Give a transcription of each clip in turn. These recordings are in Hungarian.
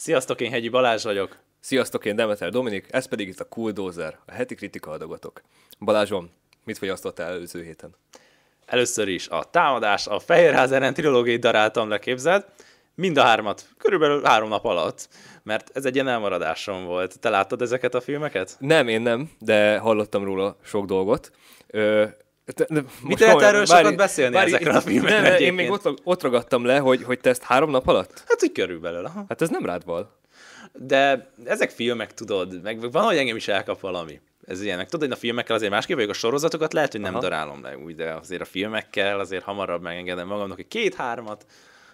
Sziasztok, én Hegyi Balázs vagyok. Sziasztok, én Demeter Dominik, ez pedig itt a Cool Dozer, a heti kritika adagotok. Balázsom, mit fogyasztottál előző héten? Először is a támadás, a Fehérház ellen trilógiai daráltam le, képzeld. Mind a hármat, körülbelül három nap alatt, mert ez egy ilyen elmaradásom volt. Te láttad ezeket a filmeket? Nem, én nem, de hallottam róla sok dolgot. Ö, te, de Mit lehet erről bár, sokat beszélni bár, ezekről a filmekről? Nem, én még ott, ott ragadtam le, hogy, hogy te ezt három nap alatt? Hát úgy körülbelül. Aha. Hát ez nem rád val. De ezek filmek, tudod, meg van, hogy engem is elkap valami. Ez ilyenek. Tudod, hogy a filmekkel azért másképp vagyok, a sorozatokat lehet, hogy nem Aha. darálom le úgy, de azért a filmekkel azért hamarabb megengedem magamnak, hogy két-hármat,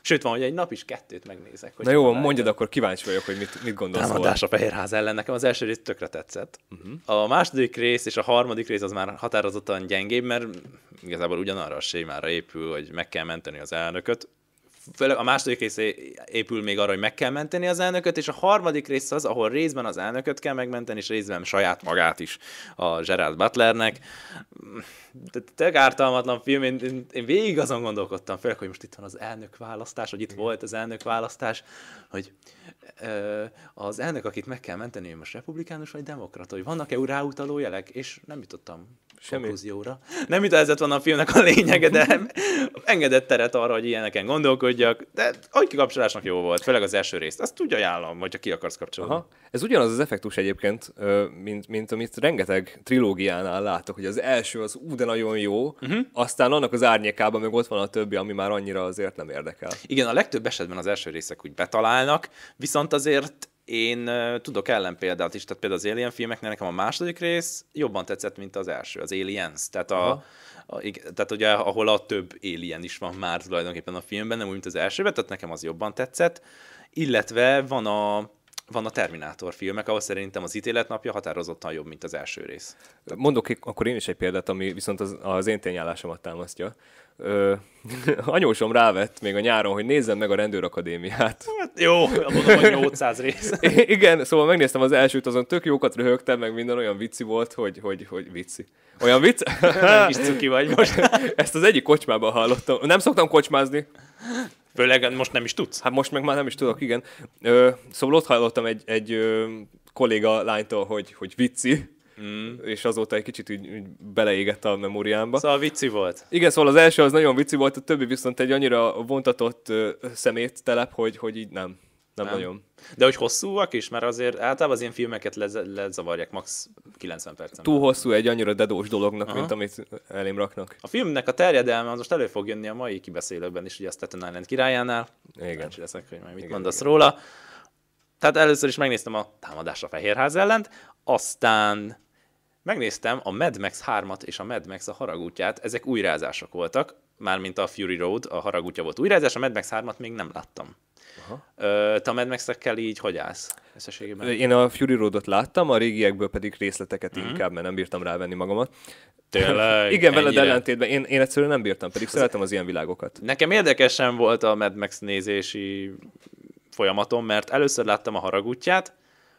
Sőt, van, hogy egy nap is kettőt megnézek. Hogy Na jó, mondjad, akkor kíváncsi vagyok, hogy mit, mit gondolsz. Támadás a Fehérház ellen. Nekem az első rész tökre tetszett. Uh-huh. A második rész és a harmadik rész az már határozottan gyengébb, mert igazából ugyanarra a sémára épül, hogy meg kell menteni az elnököt főleg a második rész épül még arra, hogy meg kell menteni az elnököt, és a harmadik rész az, ahol részben az elnököt kell megmenteni, és részben saját magát is a Gerald Butlernek. Tök ártalmatlan film, én, én, én végig azon gondolkodtam, főleg, hogy most itt van az elnök választás, hogy itt volt az elnök választás, hogy ö, az elnök, akit meg kell menteni, hogy most republikánus vagy demokrata, hogy vannak-e ráutaló jelek, és nem jutottam Semmi. konklúzióra. Nem jut ez van a filmnek a lényege, de engedett teret arra, hogy ilyeneken gondolkodjak, de ahogy kikapcsolásnak jó volt, főleg az első részt. Azt tudja ajánlom, hogyha ki akarsz kapcsolni. Aha. Ez ugyanaz az effektus egyébként, mint, mint amit rengeteg trilógiánál látok, hogy az első az ú, de nagyon jó, uh-huh. aztán annak az árnyékában meg ott van a többi, ami már annyira azért nem érdekel. Igen, a legtöbb esetben az első részek úgy betalálnak, viszont azért én tudok ellenpéldát is, tehát például az Alien filmeknél nekem a második rész jobban tetszett, mint az első, az Aliens. Tehát, a, tehát ugye, ahol a több Alien is van már tulajdonképpen a filmben, nem úgy, mint az elsőben, tehát nekem az jobban tetszett. Illetve van a, van a Terminátor filmek, ahol szerintem az ítéletnapja határozottan jobb, mint az első rész. Mondok akkor én is egy példát, ami viszont az, az én tényállásomat támasztja. Ö, anyósom rávett még a nyáron, hogy nézzem meg a rendőrakadémiát. Hát jó, mondom, hogy 800 rész. Igen, szóval megnéztem az elsőt, azon tök jókat röhögtem, meg minden olyan vicci volt, hogy, hogy, hogy vicci. Olyan vicc? Nem is cuki vagy most. Ezt az egyik kocsmában hallottam. Nem szoktam kocsmázni. Főleg most nem is tudsz. Hát most meg már nem is tudok, igen. Ö, szóval ott hallottam egy, egy ö, kolléga lánytól, hogy, hogy vicci, Mm. és azóta egy kicsit úgy, úgy beleégett a memóriámba. Szóval vicci volt. Igen, szóval az első az nagyon vicci volt, a többi viszont egy annyira vontatott uh, szemét telep, hogy, hogy így nem. Nem, nem nagyon. De hogy hosszúak is, mert azért általában az ilyen filmeket lez- lezavarják max 90 percen. Túl hosszú egy annyira dedós dolognak, Aha. mint amit elém raknak. A filmnek a terjedelme az most elő fog jönni a mai kibeszélőben is, ugye a Staten Island királyánál. Igen. leszek, hogy majd mit igen, mondasz igen. róla. Tehát először is megnéztem a támadás a Fehérház ellent, aztán megnéztem a Mad Max 3-at és a Mad Max a haragútját, ezek újrázások voltak, mármint a Fury Road, a haragútja volt újrázás, a Mad Max 3-at még nem láttam. Aha. Te a Mad max így hogy állsz összességében? Én a Fury Roadot láttam, a régiekből pedig részleteket mm-hmm. inkább, mert nem bírtam rávenni magamat. Tényleg? Igen, ennyire. veled ellentétben. Én, én egyszerűen nem bírtam, pedig szeretem az ilyen világokat. Nekem érdekesen volt a Mad Max nézési folyamatom, mert először láttam a haragútját,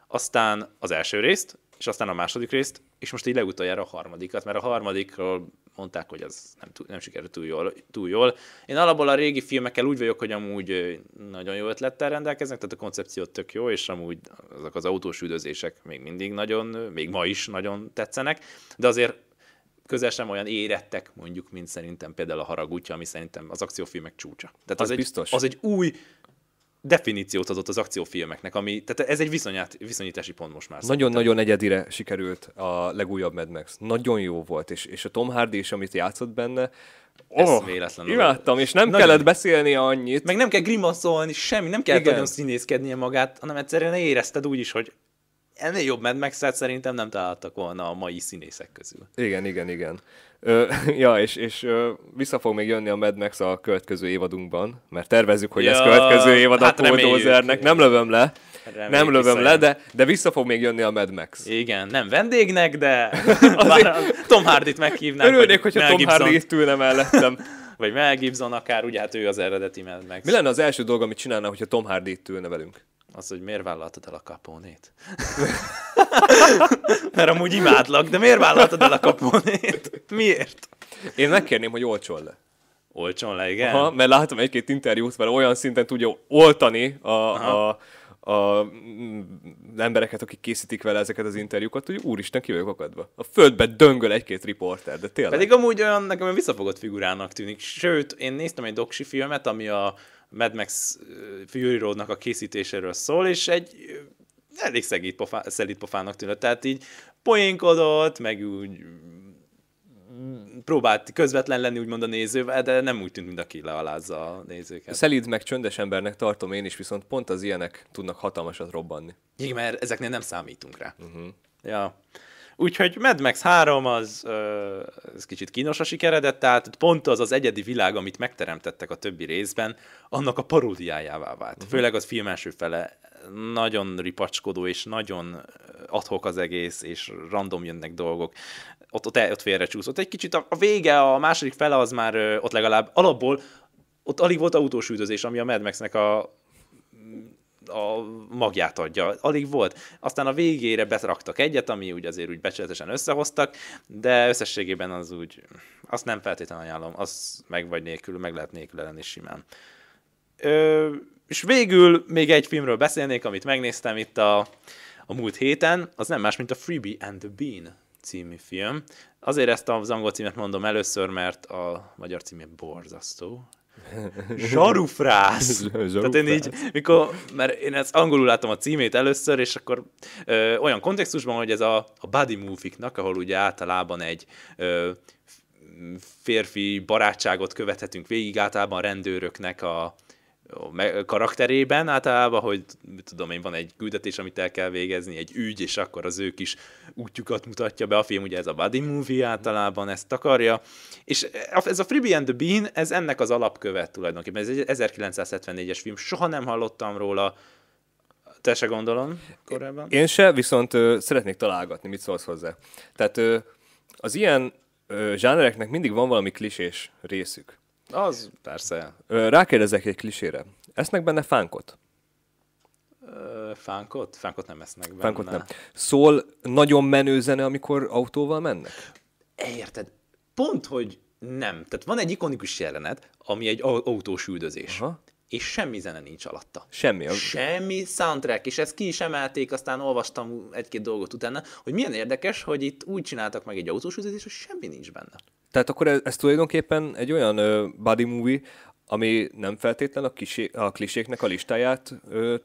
aztán az első részt, és aztán a második részt, és most így legutoljára a harmadikat, mert a harmadikról mondták, hogy az nem, nem sikerült túl jól, túl jól. Én alapból a régi filmekkel úgy vagyok, hogy amúgy nagyon jó ötlettel rendelkeznek, tehát a koncepció tök jó, és amúgy azok az autós üldözések még mindig nagyon, még ma is nagyon tetszenek, de azért közel sem olyan érettek, mondjuk, mint szerintem például a Haragutya, ami szerintem az akciófilmek csúcsa. Tehát az, az, biztos. Egy, az egy új definíciót adott az akciófilmeknek, ami, tehát ez egy viszonyát, viszonyítási pont most már. Nagyon-nagyon egyedire sikerült a legújabb Mad Max. Nagyon jó volt, és, és a Tom Hardy is, amit játszott benne, Oh, véletlenül. Imádtam, és nem nagyon. kellett beszélni annyit. Meg nem kell grimaszolni, semmi, nem kell nagyon színészkednie magát, hanem egyszerűen érezted úgy is, hogy ennél jobb Mad max szerintem nem találtak volna a mai színészek közül. Igen, igen, igen. Ö, ja, és, és ö, vissza fog még jönni a Mad Max a következő évadunkban, mert tervezzük, hogy ja, ez következő évad hát a Bulldozernek. Nem lövöm le, Reméljük nem lövöm le, de, de vissza fog még jönni a Mad Max. Igen, nem vendégnek, de Tom Hardy-t meghívnánk. Örülnék, hogyha Tom Hardy itt ülne mellettem. Vagy Mel Gibson akár, ugye hát ő az eredeti Mad Max. Mi lenne az első dolog, amit csinálna, hogyha Tom Hardy itt ülne velünk? Az, hogy miért vállaltad el a kapónét? Mert amúgy imádlak, de miért vállaltad el a kapónét? Miért? Én megkérném, hogy olcson le. Olcson le, igen? Aha, mert látom egy-két interjút, mert olyan szinten tudja oltani a, a, a mm, embereket, akik készítik vele ezeket az interjúkat, hogy úristen, ki vagyok akadva. A földbe döngöl egy-két riporter, de tényleg. Pedig amúgy olyan nekem visszafogott figurának tűnik. Sőt, én néztem egy doksi filmet, ami a Mad Max Fury Road-nak a készítéséről szól, és egy elég szegít pofá, szelít pofának tűnött. Tehát így poénkodott, meg úgy próbált közvetlen lenni úgymond a nézővel, de nem úgy tűnt, mint aki lealázza a nézőket. Szelíd meg csöndes embernek tartom én is, viszont pont az ilyenek tudnak hatalmasat robbanni. Igen, mert ezeknél nem számítunk rá. Uh-huh. Ja. Úgyhogy Mad Max 3 az ez kicsit kínos a sikeredet, tehát pont az az egyedi világ, amit megteremtettek a többi részben, annak a paródiájává vált. Uh-huh. Főleg az film első fele nagyon ripacskodó, és nagyon adhok az egész, és random jönnek dolgok. Ott, ott, ott félrecsúszott. Egy kicsit a, a vége, a második fele az már ott legalább alapból, ott alig volt autós üldözés, ami a Mad Max-nek a a magját adja. Alig volt. Aztán a végére betraktak egyet, ami úgy azért úgy becsületesen összehoztak, de összességében az úgy, azt nem feltétlenül ajánlom, az meg vagy nélkül, meg lehet nélkül lenni simán. Ö, és végül még egy filmről beszélnék, amit megnéztem itt a, a múlt héten, az nem más, mint a Freebie and the Bean című film. Azért ezt az angol címet mondom először, mert a magyar címe borzasztó. Zsarufrász. Tehát én így, mikor, mert én ezt angolul láttam a címét először, és akkor ö, olyan kontextusban, hogy ez a, a buddy movie-nak, ahol ugye általában egy ö, férfi barátságot követhetünk végig, általában rendőröknek a, karakterében általában, hogy tudom én, van egy küldetés, amit el kell végezni, egy ügy, és akkor az ők is útjukat mutatja be. A film ugye ez a buddy movie általában ezt akarja. És ez a Freebie and the Bean, ez ennek az alapkövet tulajdonképpen. Ez egy 1974-es film, soha nem hallottam róla, te se gondolom korábban? Én se, viszont ö, szeretnék találgatni, mit szólsz hozzá. Tehát ö, az ilyen ö, zsánereknek mindig van valami klisés részük. Az persze. Rákérdezek egy klisére. Esznek benne fánkot? Fánkot? Fánkot nem esznek benne. Fánkot nem. Szól nagyon menő zene, amikor autóval mennek? Érted? Pont, hogy nem. Tehát van egy ikonikus jelenet, ami egy autós üldözés. Aha és semmi zene nincs alatta. Semmi. Semmi soundtrack, és ezt ki is emelték, aztán olvastam egy-két dolgot utána, hogy milyen érdekes, hogy itt úgy csináltak meg egy autós üldözés, hogy semmi nincs benne. Tehát akkor ez, ez tulajdonképpen egy olyan uh, body movie, ami nem feltétlen a, kisé, a kliséknek a listáját uh,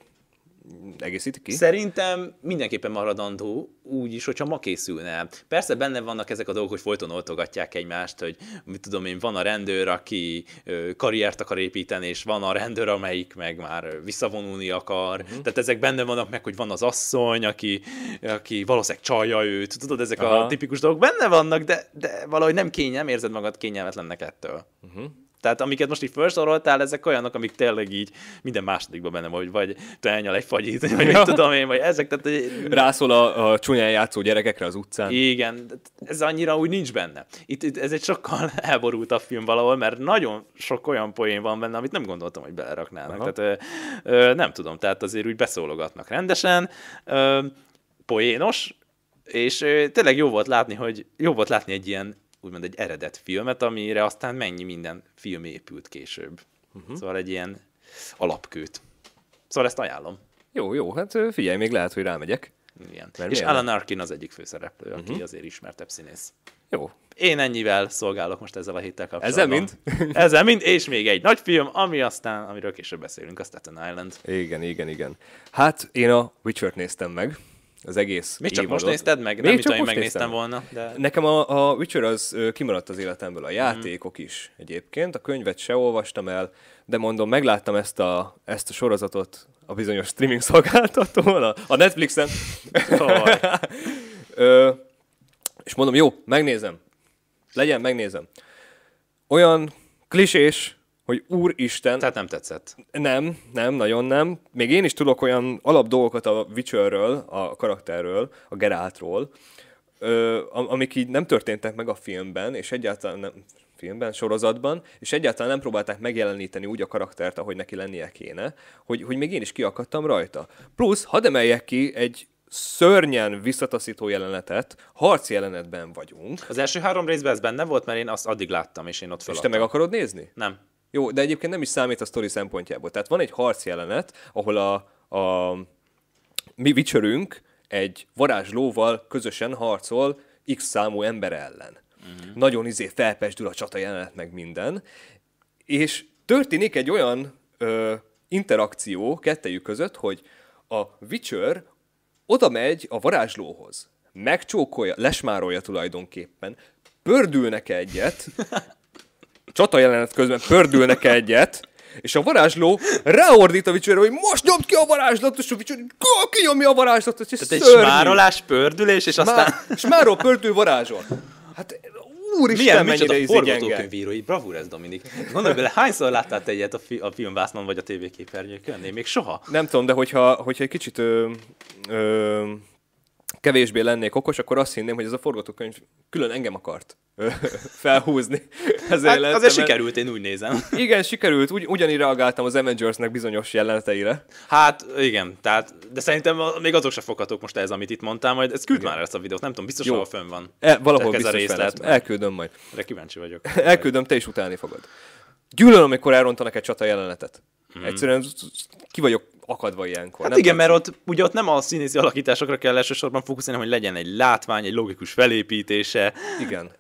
egészíti ki? Szerintem mindenképpen maradandó, úgy is, hogyha ma készülne. Persze benne vannak ezek a dolgok, hogy folyton oltogatják egymást, hogy mit tudom én, van a rendőr, aki karriert akar építeni, és van a rendőr, amelyik meg már visszavonulni akar. Uh-huh. Tehát ezek benne vannak meg, hogy van az asszony, aki, aki valószínűleg csalja őt. Tudod, ezek Aha. a tipikus dolgok benne vannak, de, de valahogy nem kényelm, érzed magad kényelmetlennek ettől. Uh-huh. Tehát amiket most így felsoroltál, ezek olyanok, amik tényleg így minden másodikban benne vagy, vagy te elnyal egy fagyit, vagy mit tudom én, vagy ezek. Tehát, Rászól a, a csúnyán játszó gyerekekre az utcán. Igen, ez annyira úgy nincs benne. Itt, itt ez egy sokkal elborult a film valahol, mert nagyon sok olyan poén van benne, amit nem gondoltam, hogy beleraknának. Aha. Tehát ö, ö, nem tudom, tehát azért úgy beszólogatnak rendesen. Ö, poénos, és ö, tényleg jó volt látni, hogy jó volt látni egy ilyen úgymond egy eredet filmet, amire aztán mennyi minden film épült később. Uh-huh. Szóval egy ilyen alapkőt. Szóval ezt ajánlom. Jó, jó, hát figyelj, még lehet, hogy rámegyek. Igen. Mert és Alan Arkin az egyik főszereplő, uh-huh. aki mhm. azért ismertebb színész. Jó. Én ennyivel szolgálok most ezzel a héttel kapcsolatban. Ezzel mind? ezzel mind, és még egy nagy film, ami aztán, amiről később beszélünk, a Staten Island. Igen, igen, igen. Hát én a Witcher-t néztem meg az egész Még csak évadot. most nézted meg? Még nem csak most megnéztem volna. De... Nekem a, a Witcher az kimaradt az életemből, a mhm. játékok mm. is egyébként. A könyvet se olvastam el, de mondom, megláttam ezt a, ezt a sorozatot a bizonyos streaming szolgáltatón, a, a Netflixen. Ö, és mondom, jó, megnézem. Legyen, megnézem. Olyan klisés, hogy úristen... Tehát nem tetszett. Nem, nem, nagyon nem. Még én is tudok olyan alap dolgokat a Witcherről, a karakterről, a Geraltról, amik így nem történtek meg a filmben, és egyáltalán nem, filmben, sorozatban, és egyáltalán nem próbálták megjeleníteni úgy a karaktert, ahogy neki lennie kéne, hogy, hogy még én is kiakadtam rajta. Plusz, hadd emeljek ki egy szörnyen visszataszító jelenetet, harci jelenetben vagyunk. Az első három részben ez benne volt, mert én azt addig láttam, és én ott feladtam. És te meg akarod nézni? Nem. Jó, de egyébként nem is számít a sztori szempontjából. Tehát van egy harc jelenet, ahol a, a mi Witcherünk egy varázslóval közösen harcol X számú ember ellen. Uh-huh. Nagyon izé felpesdül a csata jelenet, meg minden. És történik egy olyan ö, interakció kettejük között, hogy a Witcher oda megy a varázslóhoz, megcsókolja, lesmárolja tulajdonképpen, pördülnek egyet, csata jelenet közben pördülnek egyet, és a varázsló ráordít a Witcherre, hogy most nyomd ki a varázslatot, és a Witcher kinyomja a varázslatot, és Tehát egy smárolás, pördülés, és aztán... Smárol, pördül, varázsol. Hát úristen, Milyen, mennyire izé forgatókönyvírói, bravúr ez, Dominik. Gondolj bele, hányszor láttál te ilyet a, fi- a filmvásznon vagy a tévéképernyőkön? Én még soha. Nem tudom, de hogyha, hogyha egy kicsit ö, ö, kevésbé lennék okos, akkor azt hinném, hogy ez a forgatókönyv külön engem akart felhúzni. Ezért hát, azért sikerült, én úgy nézem. Igen, sikerült. Ugy, ugyanígy reagáltam az Avengersnek bizonyos jeleneteire. Hát igen, tehát, de szerintem még azok se foghatók most ez, amit itt mondtál, majd ez küld igen. már ezt a videót, nem tudom, biztos, hogy fönn van. E, valahol ez a részlet, Elküldöm majd. De kíváncsi vagyok. Elküldöm, te is utálni fogod. Gyűlölöm, amikor elrontanak egy csata jelenetet. Hmm. Egyszerűen ki vagyok akadva ilyenkor. Hát nem igen, mert ott, ugye ott nem a színészi alakításokra kell elsősorban fókuszálni, hogy legyen egy látvány, egy logikus felépítése. Igen.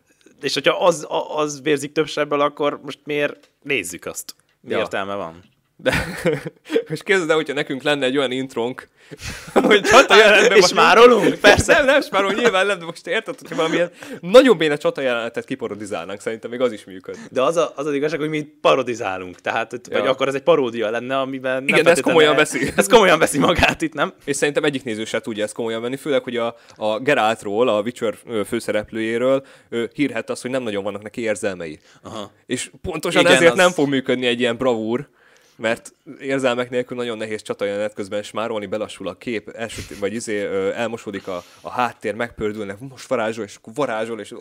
És hogyha az, az vérzik több sebből, akkor most miért nézzük azt? Mi ja. értelme van? De most képzeld el, hogyha nekünk lenne egy olyan intrónk, hogy csata jelenetben És smárolunk? Persze. Nem, nem smárolunk, nyilván nem, de most érted, hogyha valamilyen nagyon béne csata jelenetet kiparodizálnánk, szerintem még az is működ. De az, a, az az igazság, hogy mi parodizálunk, tehát, ja. vagy akkor ez egy paródia lenne, amiben Igen, de ez komolyan veszi. Ez komolyan veszi magát itt, nem? És szerintem egyik néző se tudja ezt komolyan venni, főleg, hogy a, a Geraltról, a Witcher főszereplőjéről hírhet az, hogy nem nagyon vannak neki érzelmei. Aha. És pontosan Igen, ezért az... nem fog működni egy ilyen bravúr, mert érzelmek nélkül nagyon nehéz csatajelenet közben smárolni, belassul a kép, elsüt, vagy izé, elmosódik a, a háttér, megpördülnek, most varázsol, és akkor varázsol, és...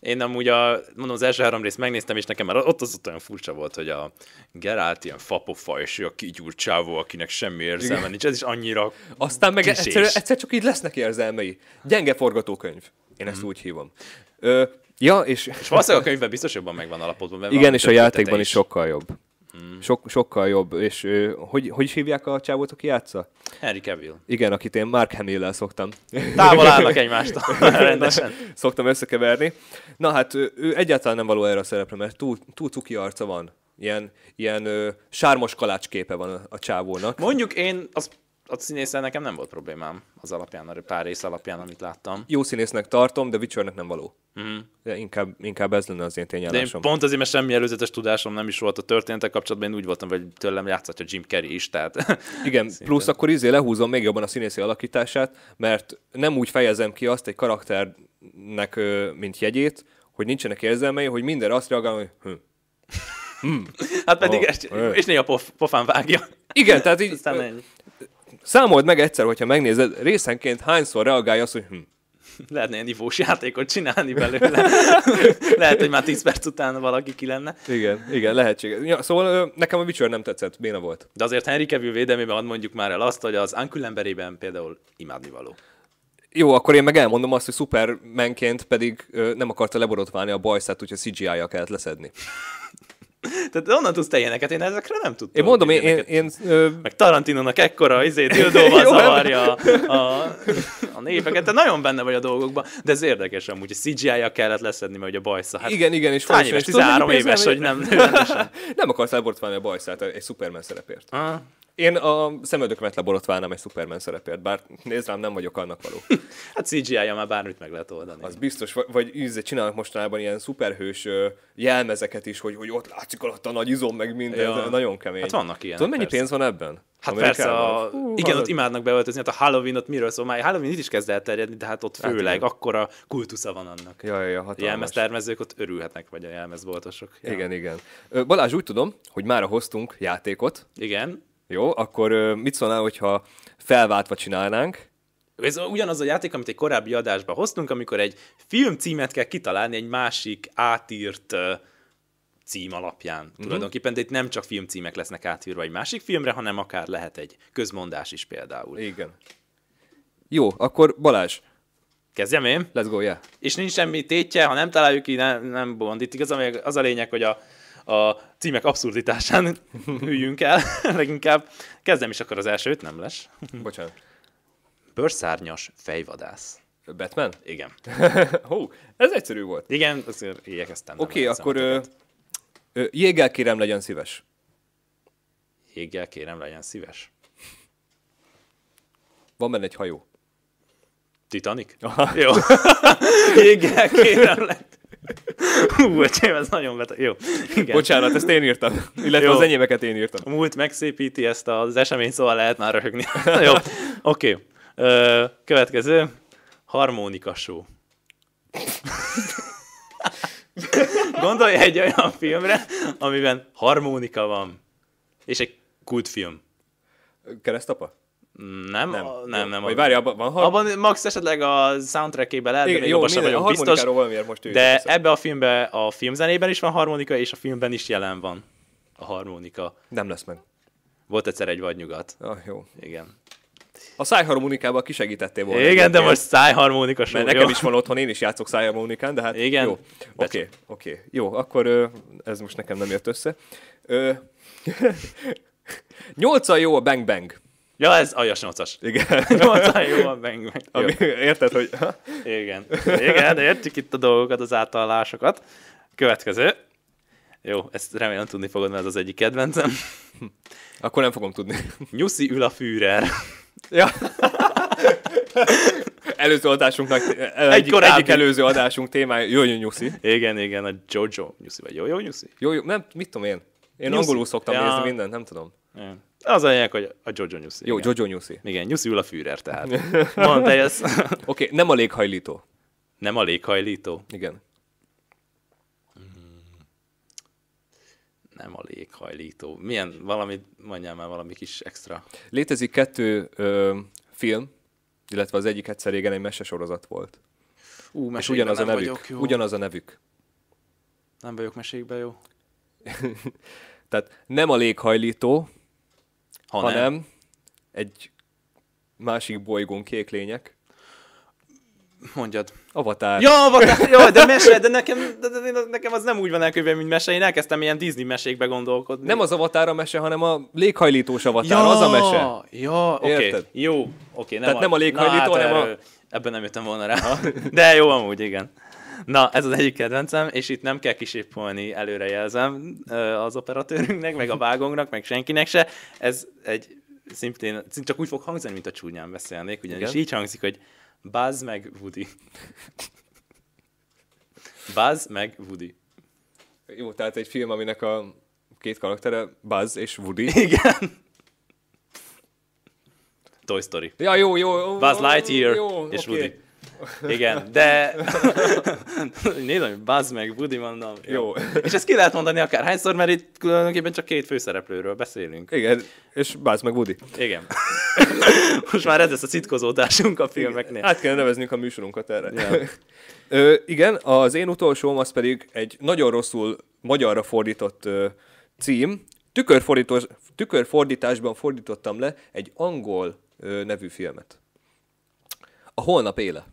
Én amúgy a, mondom, az első három részt megnéztem, és nekem már ott az ott olyan furcsa volt, hogy a Geralt ilyen fapofa, és a kigyúrt csávó, akinek semmi érzelme nincs, ez is annyira Aztán meg egyszer, egyszer, csak így lesznek érzelmei. Gyenge forgatókönyv. Én ezt mm. úgy hívom. Ö, ja, és... És valószínűleg a könyvben biztos jobban megvan alapodva. Igen, és a játékban is sokkal jobb. Hmm. Sok, sokkal jobb, és ö, hogy, hogy is hívják a csávót, aki játsza? Henry Cavill. Igen, akit én Mark Hamill-lel szoktam. Távol állnak egymástól, rendesen. Szoktam összekeverni. Na hát ő egyáltalán nem való erre a szerepre, mert túl, túl cuki arca van. Ilyen, ilyen ö, sármos kalácsképe van a, a csávónak. Mondjuk én azt a színészel nekem nem volt problémám az alapján, a pár rész alapján, amit láttam. Jó színésznek tartom, de Witchernek nem való. Mm. De inkább, inkább ez lenne az én tényállásom. De én pont azért, mert semmi előzetes tudásom nem is volt a történetek kapcsolatban, én úgy voltam, hogy tőlem játszhatja Jim Carrey is, tehát... Igen, plusz akkor izé lehúzom még jobban a színészi alakítását, mert nem úgy fejezem ki azt egy karakternek, mint jegyét, hogy nincsenek érzelmei, hogy minden azt reagál, hogy hm. Hmm. Hát pedig, oh, és, és néha pof, pofán vágja. Igen, tehát így, Számold meg egyszer, hogyha megnézed, részenként hányszor reagálja azt, hogy hm. Lehetne ilyen ivós játékot csinálni belőle. Lehet, hogy már 10 perc után valaki ki lenne. Igen, igen, lehetséges. Ja, szóval nekem a Witcher nem tetszett, béna volt. De azért Henry Cavill védelmében ad mondjuk már el azt, hogy az Uncle emberében például imádnivaló. Jó, akkor én meg elmondom azt, hogy Supermanként pedig ö, nem akarta leborotválni a bajszát, úgyhogy CGI-jal kellett leszedni. Tehát onnan tudsz te ilyeneket, én ezekre nem tudtam. Én mondom, én... én, én ö... Meg Tarantinónak ekkora izé, dildóval zavarja a, a, a népeket, te nagyon benne vagy a dolgokban, de ez érdekes amúgy, hogy CGI-ja kellett leszedni, mert ugye a bajsza. Hát, igen, igen, és hány éves? 13 éves, hogy nem Nem akarsz elbortválni a bajszát egy Superman szerepért. Aha. Én a szemöldökömet leborotválnám egy Superman szerepért, bár nézd rám, nem vagyok annak való. hát CGI-ja már bármit meg lehet oldani. Az biztos, vagy, vagy íze, csinálnak mostanában ilyen szuperhős jelmezeket is, hogy, hogy ott látszik alatt a nagy izom, meg minden, ja. nagyon kemény. Hát vannak ilyen. Tudod, mennyi persze. pénz van ebben? Hát Amerikában? persze, a... Hú, igen, hallod? ott imádnak beöltözni, hát a Halloween ott miről szól, már Halloween itt is kezd elterjedni, de hát ott hát főleg hát, akkora kultusza van annak. Ja, ja, ja Jelmeztermezők ott örülhetnek, vagy a jelmezboltosok. Ja. Igen, igen. Balázs, úgy tudom, hogy már hoztunk játékot. Igen. Jó, akkor mit szólnál, hogyha felváltva csinálnánk? Ez ugyanaz a játék, amit egy korábbi adásban hoztunk, amikor egy film címet kell kitalálni egy másik átírt cím alapján uh-huh. tulajdonképpen, de itt nem csak filmcímek lesznek átírva egy másik filmre, hanem akár lehet egy közmondás is például. Igen. Jó, akkor Balázs. Kezdjem én? Let's go, yeah. És nincs semmi tétje, ha nem találjuk ki, nem, nem bond. Itt igaz, az a lényeg, hogy a, a címek abszurditásán üljünk el, leginkább. Kezdem is akkor az elsőt, nem lesz. Bocsánat. Bőrszárnyas fejvadász. Batman? Igen. Hú, ez egyszerű volt. Igen, azért igyekeztem. Oké, okay, akkor ö, ö, jéggel kérem legyen szíves. Jéggel kérem legyen szíves. Van benne egy hajó. Titanic? Aha. Jó. jéggel kérem legyen. Hú, öcsém, ez nagyon beteg. Jó. Igen. Bocsánat, ezt én írtam. Illetve Jó. az enyémeket én írtam. A múlt megszépíti ezt az eseményt, szóval lehet már röhögni. Jó, oké. Okay. Következő. Harmonika show. Gondolj egy olyan filmre, amiben harmonika van. És egy kultfilm. Keresztapa? Nem, nem, a, nem. nem Vagy várj, abban van har- Abban max esetleg a soundtrackében lehet, Igen, jó, sem vagyok biztos. Most de ebbe a filmbe a filmzenében is van harmonika, és a filmben is jelen van a harmonika. Nem lesz meg. Volt egyszer egy vadnyugat. Ah, jó. Igen. A szájharmonikával kisegítettél volna. Igen, de most szájharmonika Mert nekem is van otthon, én is játszok szájharmonikán, de hát Igen. jó. Oké, okay, oké. Okay. Jó, akkor ez most nekem nem jött össze. Nyolcan jó a Bang Bang. Ja, ez aljas nyolcas. Igen. Nyolcan jó a Bang Bang. Ami, érted, hogy... Igen. Igen, de értjük itt a dolgokat, az átalalásokat. Következő. Jó, ezt remélem tudni fogod, mert ez az egyik kedvencem. Akkor nem fogom tudni. Nyuszi ül a Führer. Ja. előző adásunknak, egy egyik, egyik előző adásunk témája Jó, jó, Nyuszi. Igen, igen, a Jojo Nyuszi, vagy Jó, jó, Nyuszi. Jó, jó, nem, mit tudom én. Én Nyuszi. angolul szoktam ja. nézni mindent, nem tudom. Igen. Az a lényeg, hogy a Jojo Nyuszi. Jó, igen. Jojo Nyuszi. Igen, Nyuszi ül a Führer, tehát. Mondd ezt. Oké, okay, nem a léghajlító. Nem a léghajlító? Igen. nem a léghajlító. Milyen, valami, mondjál már valami kis extra. Létezik kettő ö, film, illetve az egyik egyszer régen egy mesesorozat volt. Ú, és ugyanaz a nevük. Jó. Ugyanaz a nevük. Nem vagyok mesékben jó. Tehát nem a léghajlító, ha hanem nem. egy másik bolygón kék lények. Mondjad. Avatar. Ja, Avatar, jó, de mese, de nekem, de, de, de, nekem az nem úgy van elkövetve, mint mese, én elkezdtem ilyen Disney mesékbe gondolkodni. Nem az Avatar a mese, hanem a léghajlítós Avatar, ja, az a mese. Ja, oké, okay. jó, oké. Okay, nem Tehát a, nem a léghajlító, hanem a... Ebben nem jöttem volna rá. De jó amúgy, igen. Na, ez az egyik kedvencem, és itt nem kell kisépolni, előre jelzem az operatőrünknek, meg a vágónknak, meg senkinek se. Ez egy szintén, csak úgy fog hangzani, mint a csúnyán beszélnék, ugyanis Igen. így hangzik, hogy Buzz meg Woody. Buzz meg Woody. Jó, tehát egy film, aminek a két karaktere Buzz és Woody. Igen. Toy Story. Ja, jó, jó. Buzz Lightyear jó, és okay. Woody. Igen, de nézd, hogy Buzz meg Woody mondom. Jó. jó. És ezt ki lehet mondani akár hányszor, mert itt különösen csak két főszereplőről beszélünk. Igen, és Buzz meg Woody. Igen. Most már ez lesz a szitkozódásunk a filmeknél. Át kell neveznünk a műsorunkat erre. Ja. ö, igen, az én utolsóm az pedig egy nagyon rosszul magyarra fordított ö, cím. Tükörfordításban fordítottam le egy angol ö, nevű filmet. A holnap éle.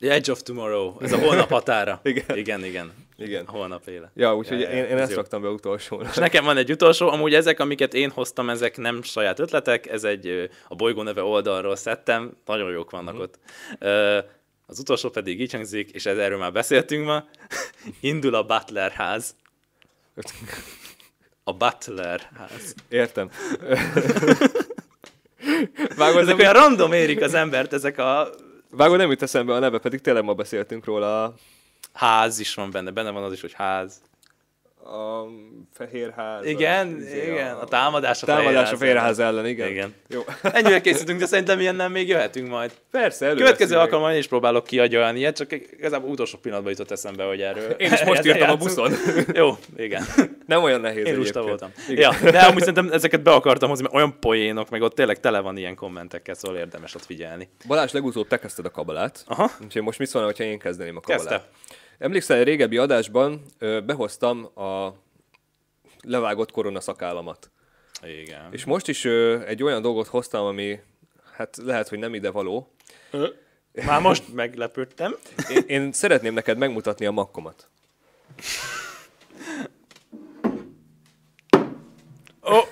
The Edge of Tomorrow, ez a holnap határa. igen. igen, igen. Igen. A holnap éle. Ja, úgyhogy ja, én, én ezt raktam be utolsó. És nekem van egy utolsó, amúgy ezek, amiket én hoztam, ezek nem saját ötletek, ez egy a bolygó neve oldalról szedtem, nagyon jók vannak mm. ott. Az utolsó pedig így hangzik, és erről már beszéltünk ma, indul a Butler ház. A Butler ház. Értem. Vágod, ezek olyan random érik az embert, ezek a... Vágod nem jut eszembe a neve, pedig tényleg ma beszéltünk róla. Ház is van benne, benne van az is, hogy ház a Fehérház. Igen, a, igen, a támadás a, támadás a Fehérház ellen, igen. igen. Jó. Ennyire készítünk, de szerintem ilyennel még jöhetünk majd. Persze, elő Következő alkalommal én is próbálok kiadni ilyet, csak igazából utolsó pillanatban jutott eszembe, hogy erről. Én is most írtam a buszon. Jó, igen. Nem olyan nehéz Én lusta voltam. Igen. Ja, de amúgy szerintem ezeket be akartam hozni, mert olyan poénok, meg ott tényleg tele van ilyen kommentekkel, szóval érdemes ott figyelni. Balázs, legutóbb te kezdted a kabalát. Aha. Úgyhogy most mit szólna, ha én kezdeném a kabalát? Kezdte. Emlékszel, egy régebbi adásban ö, behoztam a levágott korona szakállamat. Igen. És most is ö, egy olyan dolgot hoztam, ami hát lehet, hogy nem ide való. Már most meglepődtem. Én, én szeretném neked megmutatni a makkomat. Oh.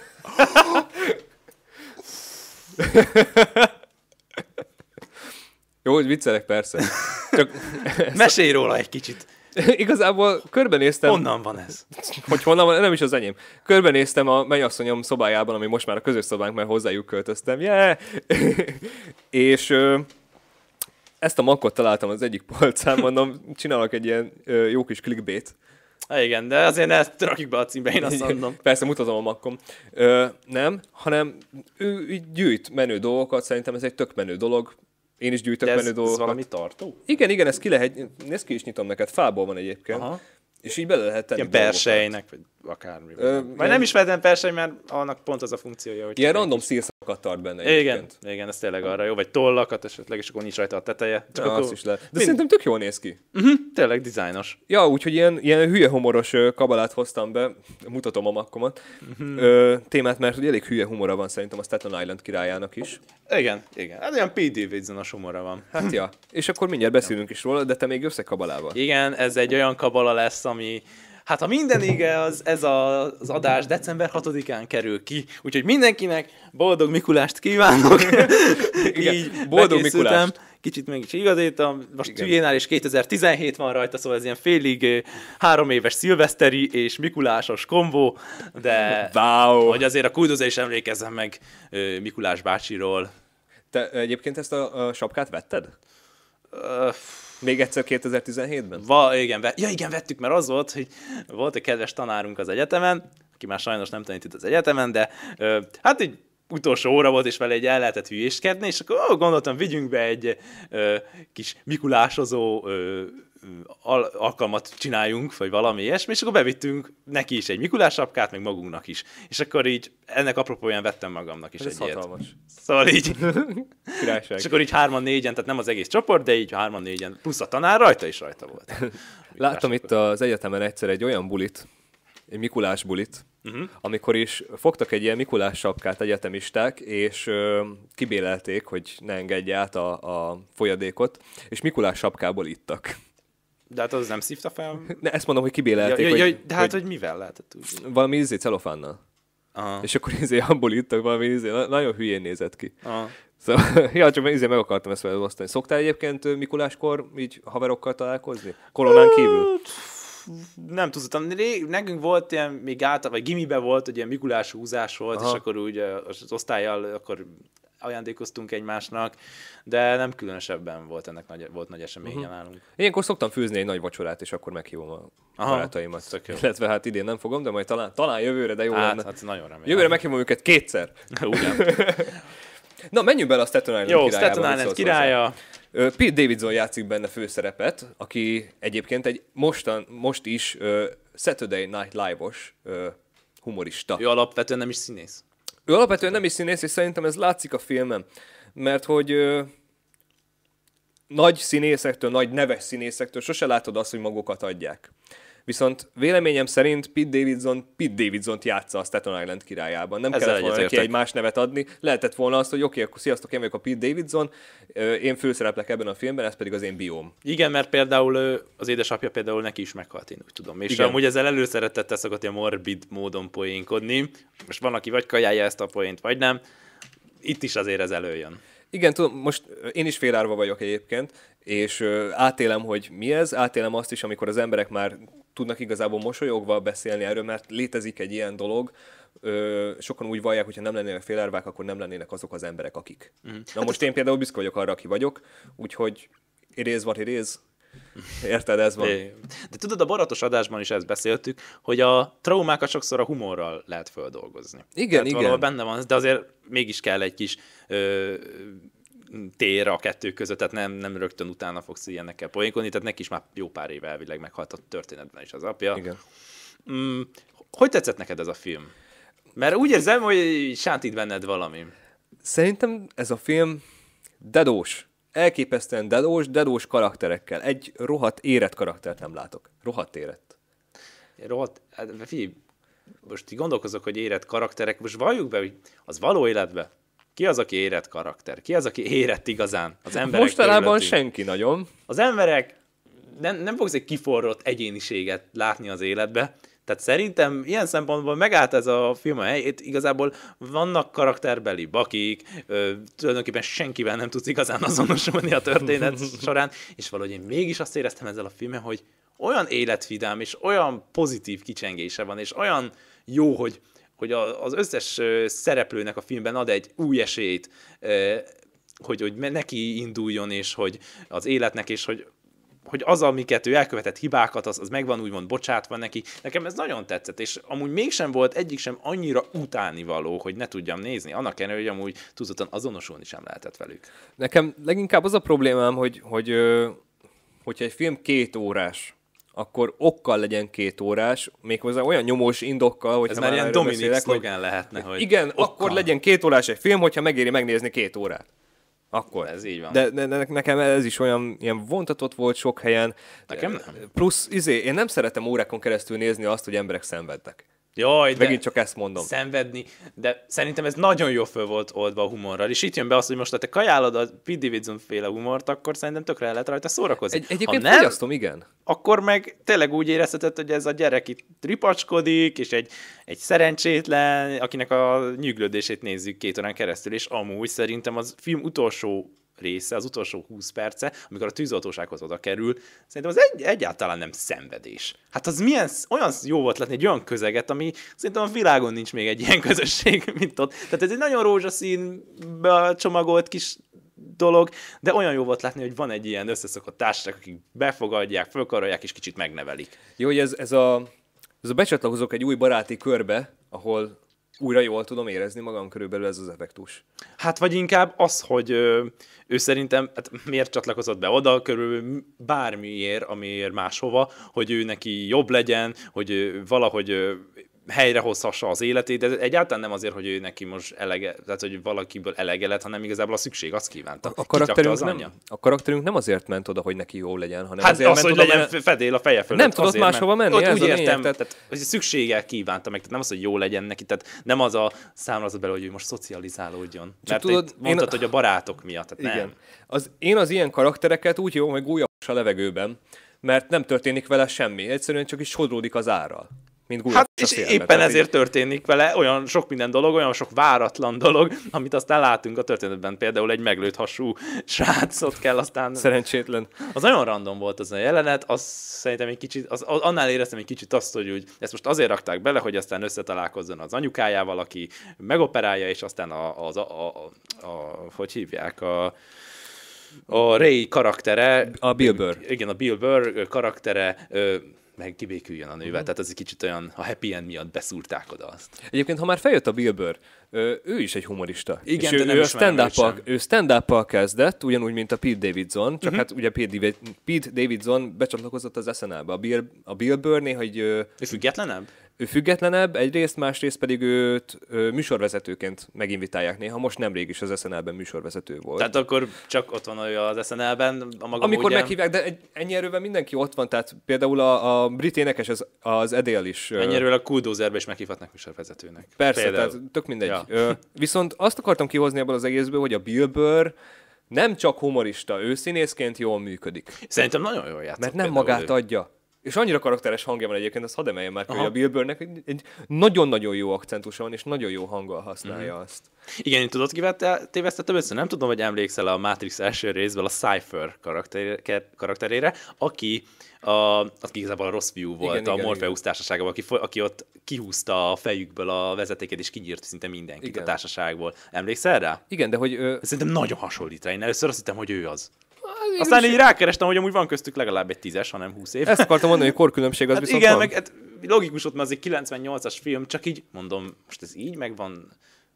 Jó, hogy viccelek, persze. Csak Mesélj róla egy kicsit. Igazából körbenéztem... Honnan van ez? Hogy honnan van, nem is az enyém. Körbenéztem a mennyasszonyom szobájában, ami most már a közös szobánk, mert hozzájuk költöztem. Yeah! és ö, ezt a makkot találtam az egyik polcán, mondom, csinálok egy ilyen ö, jó kis clickbait. Há, igen, de azért ezt rakjuk be a címbe, én azt mondom. Persze, mutatom a makkom. Ö, nem, hanem ő gyűjt menő dolgokat, szerintem ez egy tök menő dolog, én is gyűjtök menő dolgokat. ez valami tartó? Igen, igen, ez ki lehet, ezt ki is nyitom neked, fából van egyébként. Aha. És így bele lehet tenni Ilyen persejnek, vagy akármi. Ö, vagy nem is feltétlenül persej, mert annak pont az a funkciója, hogy... Ilyen random szírszakat tart benne egyébként. Igen, igen, ez tényleg arra jó. Vagy tollakat esetleg, és akkor nincs rajta a teteje. Csak ja, akkor... azt is lehet. De Mind... szerintem tök jól néz ki. Uh-huh, tényleg dizájnos. Ja, úgyhogy ilyen, ilyen hülye humoros kabalát hoztam be, mutatom a makkomat, uh-huh. ö, témát, mert elég hülye humora van szerintem a Staten Island királyának is. Igen, igen. Hát olyan P. Davidson-os humora van. Hát ja. És akkor mindjárt beszélünk is róla, de te még jössz kabalával. Igen, ez egy olyan kabala lesz, ami Hát ha minden ége, az, ez a, az adás december 6-án kerül ki, úgyhogy mindenkinek boldog Mikulást kívánok. Igen, Így boldog Mikulást. Kicsit meg is igazítom. Most Tüjénál is 2017 van rajta, szóval ez ilyen félig három éves szilveszteri és Mikulásos kombó, de wow. hogy azért a kuldozó is emlékezzem meg Mikulás bácsiról. Te egyébként ezt a, a sapkát vetted? Uh, még egyszer 2017-ben? Va, igen, ve- ja igen, vettük, mert az volt, hogy volt egy kedves tanárunk az egyetemen, aki már sajnos nem tanít itt az egyetemen, de ö, hát egy utolsó óra volt, és vele egy el lehetett hülyéskedni, és akkor ó, gondoltam, vigyünk be egy ö, kis mikulásozó ö, al- alkalmat csináljunk, vagy valami ilyesmi, és akkor bevittünk neki is egy Mikulás sapkát, meg magunknak is. És akkor így ennek apropóján vettem magamnak is Ez egy hatalmas. Szóval így. és akkor így hárman négyen, tehát nem az egész csoport, de így hárman négyen, plusz a tanár rajta is rajta volt. Láttam itt az egyetemen egyszer egy olyan bulit, egy Mikulás bulit, uh-huh. amikor is fogtak egy ilyen Mikulás sapkát egyetemisták, és ö, kibélelték, hogy ne engedje át a, a folyadékot, és Mikulás sapkából ittak. De hát az nem szívta fel? Ne, ezt mondom, hogy kibélelték. Ja, ja, ja, de hát, hogy, hogy mivel lehetett úgy? Valami izé celofánnal. Aha. És akkor izé abból ittak valami izé, nagyon hülyén nézett ki. Aha. Szóval, ja, csak izé meg akartam ezt felosztani. Szoktál egyébként Mikuláskor így haverokkal találkozni? Koronán kívül? nem tudtam, nekünk volt ilyen, még által, vagy gimibe volt, hogy ilyen Mikulás húzás volt, Aha. és akkor úgy az osztályjal akkor ajándékoztunk egymásnak, de nem különösebben volt ennek nagy, volt nagy eseménye uh-huh. nálunk. Ilyenkor szoktam főzni egy nagy vacsorát, és akkor meghívom a Aha, barátaimat. Illetve hát idén nem fogom, de majd talán, talán jövőre, de jó hát, lenne. Hát nagyon remélem. Jövőre meghívom őket kétszer. Ugyan. Na, menjünk bele a Staten Island Jó, Staten Island királya. Pete Davidson játszik benne főszerepet, aki egyébként egy mostan, most is uh, Saturday Night Live-os uh, humorista. Ő alapvetően nem is színész. Ő alapvetően nem is színész, és szerintem ez látszik a filmen, mert hogy ö, nagy színészektől, nagy neves színészektől sose látod azt, hogy magukat adják. Viszont véleményem szerint Pete Davidson Pete Davidson-t játsza a Staten Island királyában. Nem Ezzel kellett volna neki egy más nevet adni. Lehetett volna azt, hogy oké, okay, akkor sziasztok, én vagyok a Pete Davidson, én főszereplek ebben a filmben, ez pedig az én bióm. Igen, mert például az édesapja például neki is meghalt, én úgy tudom. És Igen. amúgy ezzel előszeretette szokott ilyen morbid módon poénkodni. Most van, aki vagy kajálja ezt a poént, vagy nem. Itt is azért ez előjön. Igen, tudom, most én is félárva vagyok egyébként, és átélem, hogy mi ez, átélem azt is, amikor az emberek már tudnak igazából mosolyogva beszélni erről, mert létezik egy ilyen dolog, ö, sokan úgy vallják, hogy ha nem lennének félárvák, akkor nem lennének azok az emberek, akik. Mm. Na hát most én például büszke vagyok arra, aki vagyok, úgyhogy iréz what iréz. Érted, ez van. De tudod, a baratos adásban is ezt beszéltük, hogy a traumákat sokszor a humorral lehet földolgozni. Igen, Tehát igen. benne van, de azért mégis kell egy kis ö, tér a kettő között, tehát nem, nem rögtön utána fogsz ilyenekkel poénkodni, tehát neki is már jó pár éve elvileg meghalt a történetben is az apja. Igen. Mm, hogy tetszett neked ez a film? Mert úgy érzem, hogy sántít benned valami. Szerintem ez a film dedós. Elképesztően dedós, dedós karakterekkel. Egy rohadt érett karaktert nem látok. Rohadt érett. Rohadt, hát figyelj, most így gondolkozok, hogy érett karakterek, most valljuk be, hogy az való életbe ki az, aki érett karakter? Ki az, aki érett igazán? Az emberek Mostanában körülöttünk. senki nagyon. Az emberek, nem, nem fogsz egy kiforrott egyéniséget látni az életbe, Tehát szerintem ilyen szempontból megállt ez a film a helyét, igazából vannak karakterbeli bakik, ö, tulajdonképpen senkivel nem tudsz igazán azonosulni a történet során, és valahogy én mégis azt éreztem ezzel a filmmel, hogy olyan életvidám, és olyan pozitív kicsengése van, és olyan jó, hogy, hogy az összes szereplőnek a filmben ad egy új esélyt, hogy, hogy neki induljon, és hogy az életnek, és hogy hogy az, amiket ő elkövetett hibákat, az, az megvan úgymond bocsátva neki. Nekem ez nagyon tetszett, és amúgy mégsem volt egyik sem annyira utánivaló, hogy ne tudjam nézni, annak ellenére, hogy amúgy tudottan azonosulni sem lehetett velük. Nekem leginkább az a problémám, hogy, hogy hogyha egy film két órás, akkor okkal legyen két órás, méghozzá olyan nyomós indokkal, hogy Ez már ilyen Dominik szlogán hogy, lehetne, hogy Igen, okkal. akkor legyen két órás egy film, hogyha megéri megnézni két órát. Akkor. Ez így van. De, de, de nekem ez is olyan ilyen vontatott volt sok helyen. Nekem nem. Plusz, izé, én nem szeretem órákon keresztül nézni azt, hogy emberek szenvednek. Jaj, de Megint csak ezt mondom. Szenvedni, de szerintem ez nagyon jó föl volt oldva a humorral, és itt jön be az, hogy most ha te kajálod a Pete Davidson féle humort, akkor szerintem tökre el lehet rajta szórakozni. Egy, egyébként ha nem, fogyasztom, igen. Akkor meg tényleg úgy érezheted, hogy ez a gyerek itt ripacskodik, és egy, egy szerencsétlen, akinek a nyűglődését nézzük két órán keresztül, és amúgy szerintem az film utolsó része, az utolsó 20 perce, amikor a tűzoltósághoz oda kerül, szerintem az egy, egyáltalán nem szenvedés. Hát az milyen, olyan jó volt látni egy olyan közeget, ami szerintem a világon nincs még egy ilyen közösség, mint ott. Tehát ez egy nagyon rózsaszín csomagolt kis dolog, de olyan jó volt látni, hogy van egy ilyen összeszokott társaság, akik befogadják, fölkarolják és kicsit megnevelik. Jó, hogy ez, ez a ez a becsatlakozok egy új baráti körbe, ahol újra jól tudom érezni magam körülbelül ez az effektus. Hát vagy inkább az, hogy ö, ő szerintem, hát miért csatlakozott be oda, körül bármiért, amiért máshova, hogy ő neki jobb legyen, hogy valahogy helyrehozhassa az életét, de egyáltalán nem azért, hogy ő neki most elege, tehát hogy valakiből elege lett, hanem igazából a szükség azt kívánta. A, karakterünk, az nem, a karakterünk nem azért ment oda, hogy neki jó legyen, hanem hát azért az, ment hogy oda, legyen fedél a feje fölött. Nem tudott máshova menni, ott ez úgy értem, tehát... tehát, hogy szüksége kívánta meg, tehát nem az, hogy jó legyen neki, tehát nem az a számra bele, hogy ő most szocializálódjon. Csak mert tudod, mondtad, én... hogy a barátok miatt, tehát Igen. nem. Az, én az ilyen karaktereket úgy jó, hogy gúlyos a levegőben, mert nem történik vele semmi, egyszerűen csak is sodródik az árral mint Gulak Hát és félbe, éppen ezért így. történik vele olyan sok minden dolog, olyan sok váratlan dolog, amit aztán látunk a történetben. Például egy meglőtt hasú srácot kell aztán... Szerencsétlen. Az nagyon random volt az a jelenet, az szerintem egy kicsit, az, annál éreztem egy kicsit azt, hogy úgy, ezt most azért rakták bele, hogy aztán összetalálkozzon az anyukájával, aki megoperálja, és aztán a, az, a, a, a, a hogy hívják, a, a Ray karaktere. A Bill Burr. Igen, a Bill Burr karaktere meg kibéküljön a nővel. Mm-hmm. Tehát ez egy kicsit olyan, a happy end miatt beszúrták oda azt. Egyébként, ha már feljött a Bill Burr, ő is egy humorista. Igen, és de ő, nem ő, stand-up-al, ő stand kezdett, ugyanúgy, mint a Pete Davidson, csak uh-huh. hát ugye Pete, Pete Davidson becsatlakozott az SNL-be. A Bill, a Bill Burr néha, hogy... Ő függetlenebb? Ő függetlenebb, egyrészt, másrészt pedig őt ő, műsorvezetőként meginvitálják néha. Most nemrég is az SNL-ben műsorvezető volt. Tehát akkor csak ott van olyan az SNL-ben a maga Amikor módján. meghívják, de egy, ennyi erővel mindenki ott van, tehát például a, a brit énekes az, az Adele is. Ennyi erővel a Kuldózerbe is meghívhatnak műsorvezetőnek. Persze, például. tehát tök mindegy. Ja. Ö, viszont azt akartam kihozni ebből az egészből, hogy a Bill Burr nem csak humorista, ő színészként jól működik. Szerintem nagyon jól játszott. Mert nem magát ő. adja. És annyira karakteres hangja van egyébként, azt hadd emeljem már hogy a Bill Burrnek egy, nagyon-nagyon jó akcentusa van, és nagyon jó hanggal használja mm. azt. Igen, én tudod, kivel tévesztettem össze? Nem tudom, hogy emlékszel a Matrix első részből a Cypher karakterére, aki a, aki igazából a rossz fiú volt igen, a igen, Morpheus igen. társaságban, aki, aki ott kihúzta a fejükből a vezetéket, és kinyírt szinte mindenkit igen. a társaságból. Emlékszel rá? Igen, de hogy... Ö... Szerintem nagyon hasonlít rá. Én először azt hittem, hogy ő az. Hát, Aztán így rákerestem, hogy amúgy van köztük legalább egy tízes, hanem 20 év. Ezt akartam mondani, hogy korkülönbség az hát viszont igen, van. meg hát logikus ott, mert az egy 98-as film, csak így mondom, most ez így meg van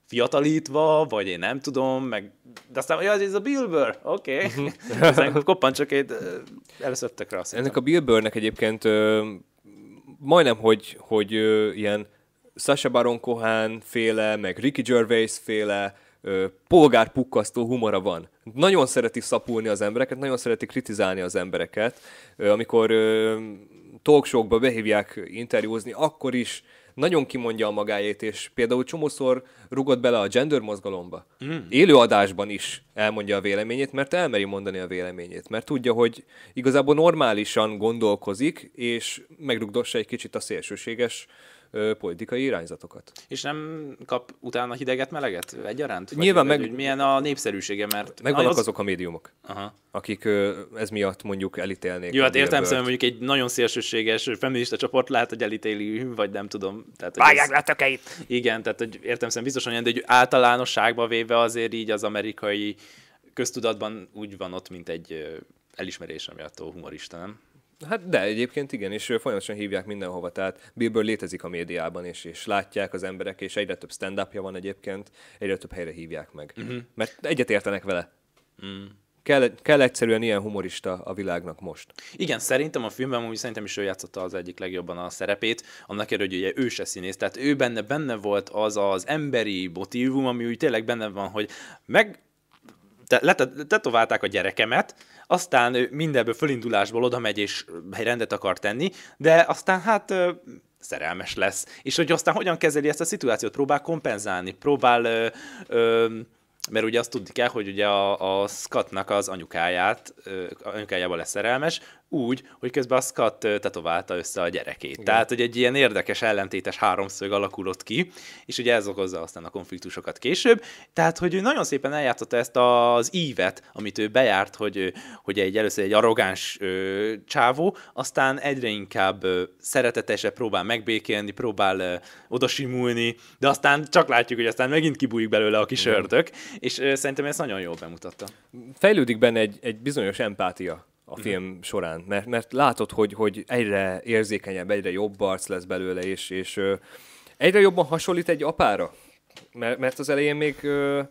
fiatalítva, vagy én nem tudom, meg... De aztán, ja, ez a Bill Burr, oké. Okay. Mhm. Aztán koppan csak egy, előszöttek rá azt Ennek a Bill Burrnek egyébként ö, majdnem, hogy, hogy ö, ilyen Sasha Baron Cohen féle, meg Ricky Gervais féle, polgárpukkasztó humora van. Nagyon szereti szapulni az embereket, nagyon szereti kritizálni az embereket. Amikor talkshowkba behívják interjúzni, akkor is nagyon kimondja a magáét, és például csomószor rugott bele a gender mozgalomba. Mm. Élő adásban is elmondja a véleményét, mert elmeri mondani a véleményét, mert tudja, hogy igazából normálisan gondolkozik, és megrugdossa egy kicsit a szélsőséges ö, politikai irányzatokat. És nem kap utána hideget, meleget egyaránt? Vagy, Nyilván vagy, meg- Hogy milyen a népszerűsége, mert... Megvannak az... azok a médiumok, Aha. akik ö, ez miatt mondjuk elítélnék. Jó, hát értem Billboard. szóval mondjuk egy nagyon szélsőséges feminista csoport lehet, hogy elítéli, vagy nem tudom. Tehát, hogy Vágják ez- le! Igen, tehát hogy értem szerint biztosan olyan, de hogy általánosságban véve azért így az amerikai köztudatban úgy van ott, mint egy ö, elismerésre méltó humorista, nem? Hát de egyébként igen, és folyamatosan hívják mindenhova, tehát Bill Burr létezik a médiában, és, és látják az emberek, és egyre több stand van egyébként, egyre több helyre hívják meg. Uh-huh. Mert egyet értenek vele. Mm. Kell, kell egyszerűen ilyen humorista a világnak most. Igen, szerintem a filmben úgy szerintem is ő játszotta az egyik legjobban a szerepét, annak ellenére, hogy ugye ő se színész, tehát ő benne benne volt az az emberi motívum, ami úgy tényleg benne van, hogy meg te, letet- tetoválták a gyerekemet, aztán ő mindenből fölindulásból oda megy és rendet akar tenni, de aztán hát szerelmes lesz. És hogy aztán hogyan kezeli ezt a szituációt, próbál kompenzálni, próbál, ö, ö, mert ugye azt tudni kell, hogy ugye a, a Scottnak az anyukáját, ö, anyukájába lesz szerelmes, úgy, hogy közben a Scott tetoválta össze a gyerekét. Igen. Tehát, hogy egy ilyen érdekes, ellentétes háromszög alakulott ki, és ugye ez okozza aztán a konfliktusokat később. Tehát, hogy ő nagyon szépen eljátszotta ezt az ívet, amit ő bejárt, hogy, hogy egy először egy arrogáns ö, csávó, aztán egyre inkább ö, próbál megbékélni, próbál ö, odasimulni, de aztán csak látjuk, hogy aztán megint kibújik belőle a kis ördög, és ö, szerintem ezt nagyon jól bemutatta. Fejlődik benne egy, egy bizonyos empátia a film során, mert, mert látod, hogy, hogy egyre érzékenyebb, egyre jobb arc lesz belőle, és, és ö, egyre jobban hasonlít egy apára. Mert, mert az elején még ö,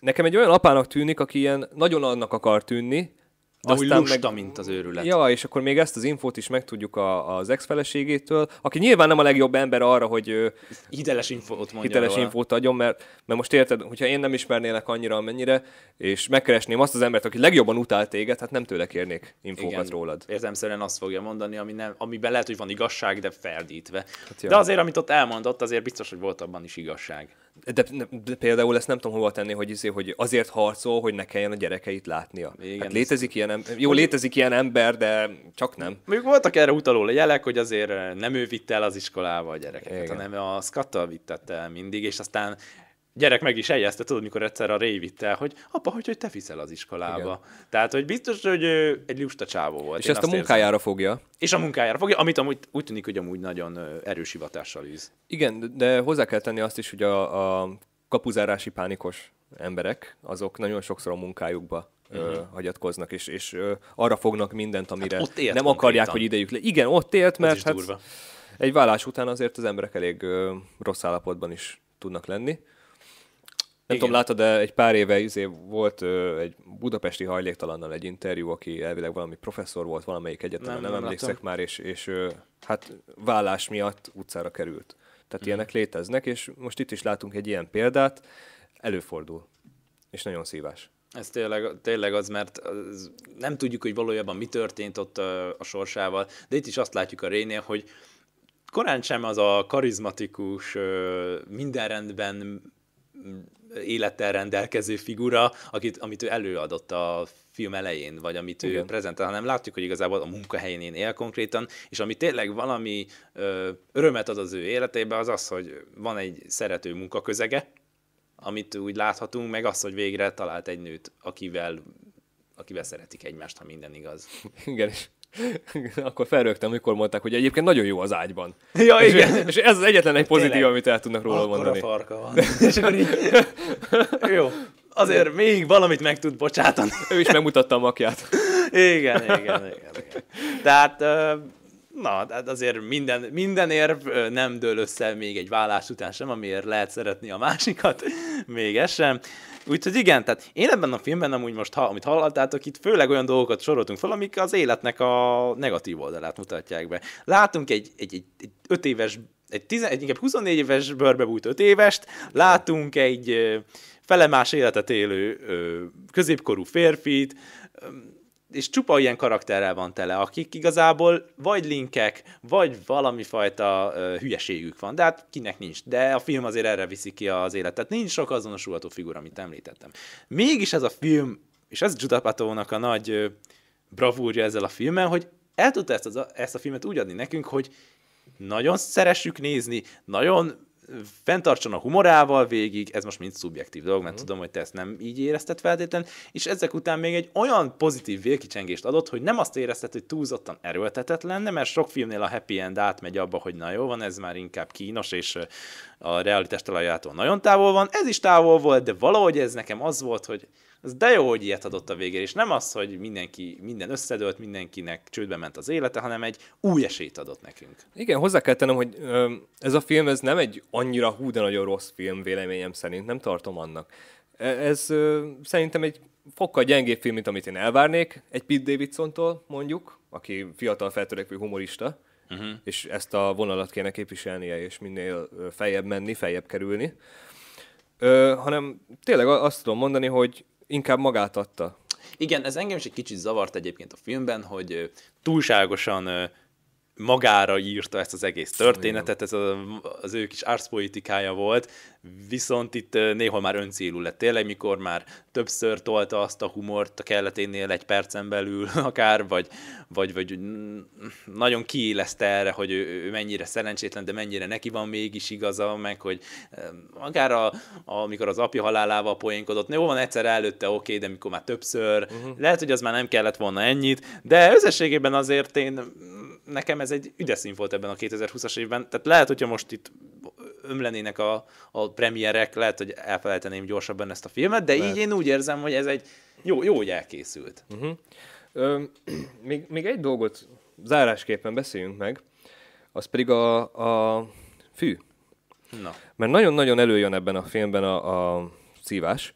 nekem egy olyan apának tűnik, aki ilyen nagyon annak akar tűnni, De úgy lusta, meg... mint az őrület. Ja, és akkor még ezt az infót is megtudjuk a, az ex-feleségétől, aki nyilván nem a legjobb ember arra, hogy ö, Hiteles infót mondja hiteles róla. infót adjon, mert, mert most érted, hogyha én nem ismernélek annyira, amennyire, és megkeresném azt az embert, aki legjobban utál téged, hát nem tőle kérnék infókat Igen, rólad. Értelemszerűen azt fogja mondani, ami nem, amiben lehet, hogy van igazság, de ferdítve. Hát de azért, amit ott elmondott, azért biztos, hogy volt abban is igazság. De, de például ezt nem tudom hova tenni, hogy, izé, hogy azért harcol, hogy ne kelljen a gyerekeit látnia. Igen, hát ez- létezik ilyen ember, jó, létezik ilyen ember, de csak nem. Mondjuk voltak erre utaló jelek, hogy azért nem ő vitte el az iskolába a gyerekeket, Igen. hanem a Skattal vittette el mindig, és aztán gyerek meg is eljeszte, tudod, mikor egyszer a Ray vitte el, hogy apa, hogy, hogy te viszel az iskolába. Igen. Tehát, hogy biztos, hogy ő egy lusta csávó volt. És Én ezt a munkájára fogja. Érzem. És a munkájára fogja, amit amúgy úgy tűnik, hogy amúgy nagyon erős hivatással űz. Igen, de hozzá kell tenni azt is, hogy a, a kapuzárási pánikos emberek, azok nagyon sokszor a munkájukba uh-huh. hagyatkoznak, és, és ö, arra fognak mindent, amire élt nem akarják, konkrétan. hogy idejük le. Igen, ott élt, mert hát durva. egy vállás után azért az emberek elég ö, rossz állapotban is tudnak lenni. Nem Igen. tudom, látod, de egy pár éve izé volt ö, egy budapesti hajléktalannal egy interjú, aki elvileg valami professzor volt valamelyik egyetemen, Nem, nem, nem emlékszek láttam. már, és, és ö, hát vállás miatt utcára került. Tehát ilyenek léteznek, és most itt is látunk egy ilyen példát, előfordul. És nagyon szívás. Ez tényleg, tényleg az, mert az, nem tudjuk, hogy valójában mi történt ott ö, a sorsával, de itt is azt látjuk a Rénél, hogy korán sem az a karizmatikus, minden rendben mm, élettel rendelkező figura, akit, amit ő előadott a film elején, vagy amit ő Igen. prezentál, hanem látjuk, hogy igazából a munkahelyén él konkrétan, és ami tényleg valami ö, örömet ad az ő életébe, az az, hogy van egy szerető munkaközege, amit úgy láthatunk, meg az, hogy végre talált egy nőt, akivel, akivel szeretik egymást, ha minden igaz. Igen, és akkor felrögtem, amikor mondták, hogy egyébként nagyon jó az ágyban. Ja, És, igen. és ez az egyetlen egy pozitív, Tényleg. amit el tudnak róla Akkor mondani. farka van. És akkor így... Jó. Azért még valamit meg tud bocsátani. Ő is megmutatta a makját. igen, igen, igen, igen. Tehát, na, tehát azért minden, minden érv nem dől össze még egy vállás után sem, amiért lehet szeretni a másikat, még ez sem. Úgyhogy igen, tehát én ebben a filmben amúgy most, ha, amit hallottátok, itt főleg olyan dolgokat soroltunk fel, amik az életnek a negatív oldalát mutatják be. Látunk egy, egy, egy, egy öt éves, egy, tizen, egy inkább 24 éves bőrbe bújt öt évest, látunk egy felemás életet élő középkorú férfit, és csupa ilyen karakterrel van tele, akik igazából vagy linkek, vagy valami fajta hülyeségük van, de hát kinek nincs. De a film azért erre viszi ki az életet. Nincs sok azonosulható figura, amit említettem. Mégis ez a film, és ez Judapatónak a nagy bravúrja ezzel a filmmel, hogy el tudta ezt, az, ezt a filmet úgy adni nekünk, hogy nagyon szeressük nézni, nagyon fenntartson a humorával végig, ez most mind szubjektív dolog, mert uh-huh. tudom, hogy te ezt nem így érezted feltétlenül, és ezek után még egy olyan pozitív vérkicsengést adott, hogy nem azt érezted, hogy túlzottan erőltetett lenne, mert sok filmnél a happy end átmegy abba, hogy na jó van, ez már inkább kínos, és a realitás talajától nagyon távol van. Ez is távol volt, de valahogy ez nekem az volt, hogy az de jó, hogy ilyet adott a végére, és nem az, hogy mindenki, minden összedőlt, mindenkinek csődbe ment az élete, hanem egy új esélyt adott nekünk. Igen, hozzá kell tennem, hogy ez a film ez nem egy annyira hú, de nagyon rossz film véleményem szerint, nem tartom annak. E, ez szerintem egy fokkal gyengébb film, mint amit én elvárnék egy Pete Davidsontól, mondjuk, aki fiatal feltörekvő humorista, uh-huh. és ezt a vonalat kéne képviselnie, és minél feljebb menni, feljebb kerülni. Ö, hanem tényleg azt tudom mondani, hogy inkább magát adta. Igen, ez engem is egy kicsit zavart egyébként a filmben, hogy túlságosan magára írta ezt az egész történetet, ez a, az ő kis arszpolitikája volt, viszont itt néhol már öncélú lett tényleg, mikor már többször tolta azt a humort a kelleténél egy percen belül akár, vagy, vagy, vagy nagyon kiélezte erre, hogy ő, ő mennyire szerencsétlen, de mennyire neki van mégis igaza, meg hogy akár a, amikor az apja halálával poénkodott, jó van egyszer előtte oké, okay, de mikor már többször, uh-huh. lehet, hogy az már nem kellett volna ennyit, de összességében azért én nekem ez egy ügyes volt ebben a 2020-as évben. Tehát lehet, hogyha most itt ömlenének a, a premierek, lehet, hogy elfelejteném gyorsabban ezt a filmet, de lehet. így én úgy érzem, hogy ez egy jó, jó hogy elkészült. Uh-huh. Ö, még, még egy dolgot zárásképpen beszéljünk meg, az pedig a, a fű. Na. Mert nagyon-nagyon előjön ebben a filmben a, a szívás.